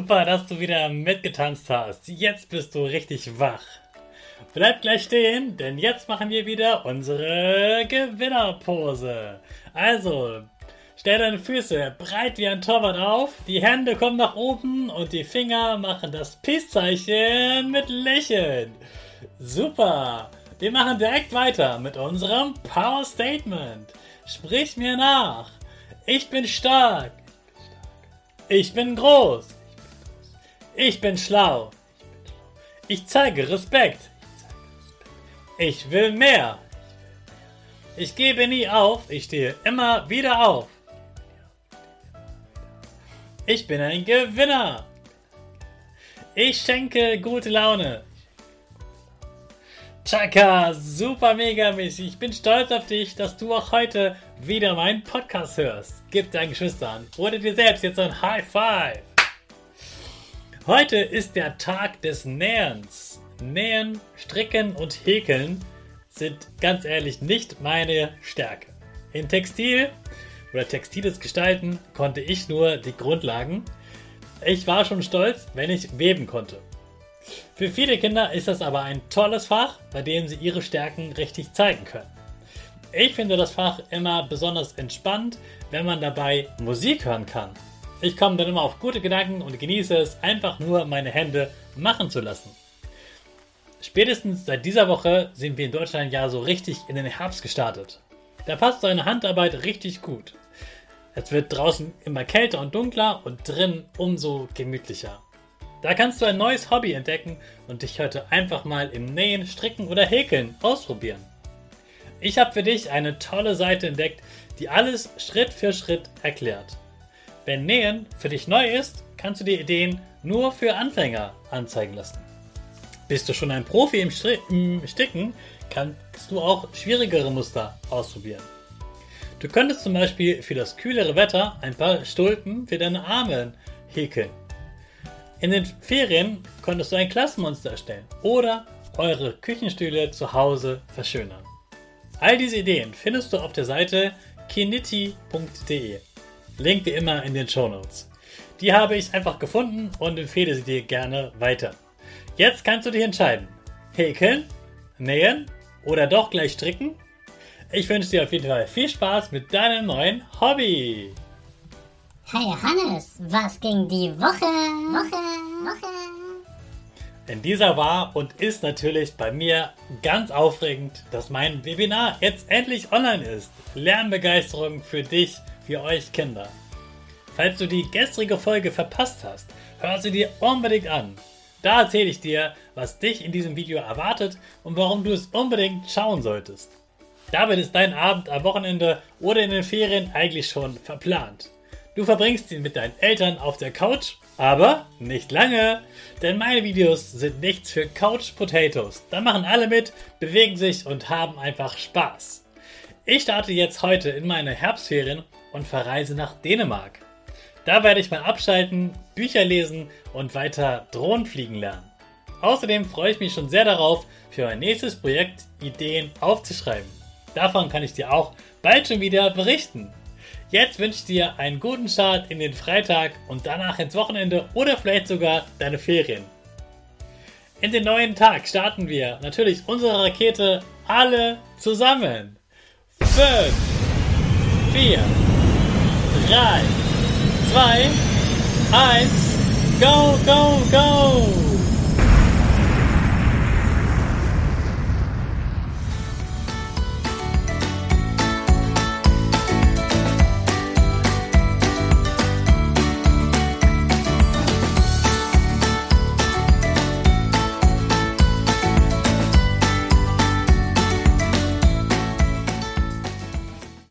Super, dass du wieder mitgetanzt hast. Jetzt bist du richtig wach. Bleib gleich stehen, denn jetzt machen wir wieder unsere Gewinnerpose. Also, stell deine Füße breit wie ein Torwart auf, die Hände kommen nach oben und die Finger machen das Peace-Zeichen mit Lächeln. Super! Wir machen direkt weiter mit unserem Power Statement. Sprich mir nach. Ich bin stark. Ich bin groß. Ich bin schlau. Ich zeige Respekt. Ich will mehr. Ich gebe nie auf. Ich stehe immer wieder auf. Ich bin ein Gewinner. Ich schenke gute Laune. Chaka, super mega mäßig. Ich bin stolz auf dich, dass du auch heute wieder meinen Podcast hörst. Gib deinen Geschwistern oder dir selbst jetzt ein High Five. Heute ist der Tag des Nähens. Nähen, Stricken und Häkeln sind ganz ehrlich nicht meine Stärke. In Textil oder textiles Gestalten konnte ich nur die Grundlagen. Ich war schon stolz, wenn ich weben konnte. Für viele Kinder ist das aber ein tolles Fach, bei dem sie ihre Stärken richtig zeigen können. Ich finde das Fach immer besonders entspannt, wenn man dabei Musik hören kann. Ich komme dann immer auf gute Gedanken und genieße es, einfach nur meine Hände machen zu lassen. Spätestens seit dieser Woche sind wir in Deutschland ja so richtig in den Herbst gestartet. Da passt so eine Handarbeit richtig gut. Es wird draußen immer kälter und dunkler und drin umso gemütlicher. Da kannst du ein neues Hobby entdecken und dich heute einfach mal im Nähen, Stricken oder Häkeln ausprobieren. Ich habe für dich eine tolle Seite entdeckt, die alles Schritt für Schritt erklärt. Wenn Nähen für dich neu ist, kannst du die Ideen nur für Anfänger anzeigen lassen. Bist du schon ein Profi im, Stri im Sticken, kannst du auch schwierigere Muster ausprobieren. Du könntest zum Beispiel für das kühlere Wetter ein paar Stulpen für deine Arme häkeln. In den Ferien konntest du ein Klassenmonster erstellen oder eure Küchenstühle zu Hause verschönern. All diese Ideen findest du auf der Seite kiniti.de. Link wie immer in den Show Notes. Die habe ich einfach gefunden und empfehle sie dir gerne weiter. Jetzt kannst du dich entscheiden. Häkeln, nähen oder doch gleich stricken? Ich wünsche dir auf jeden Fall viel Spaß mit deinem neuen Hobby. Hey Hannes, was ging die Woche? Woche, Woche. In dieser war und ist natürlich bei mir ganz aufregend, dass mein Webinar jetzt endlich online ist. Lernbegeisterung für dich für euch Kinder. Falls du die gestrige Folge verpasst hast, hör sie dir unbedingt an. Da erzähle ich dir, was dich in diesem Video erwartet und warum du es unbedingt schauen solltest. Damit ist dein Abend am Wochenende oder in den Ferien eigentlich schon verplant. Du verbringst ihn mit deinen Eltern auf der Couch, aber nicht lange, denn meine Videos sind nichts für Couch Potatoes. Da machen alle mit, bewegen sich und haben einfach Spaß. Ich starte jetzt heute in meine Herbstferien und verreise nach Dänemark. Da werde ich mal abschalten, Bücher lesen und weiter Drohnen fliegen lernen. Außerdem freue ich mich schon sehr darauf, für mein nächstes Projekt Ideen aufzuschreiben. Davon kann ich dir auch bald schon wieder berichten. Jetzt wünsche ich dir einen guten Start in den Freitag und danach ins Wochenende oder vielleicht sogar deine Ferien. In den neuen Tag starten wir natürlich unsere Rakete alle zusammen. 5, 4, 3, 2, 1, go, go, go!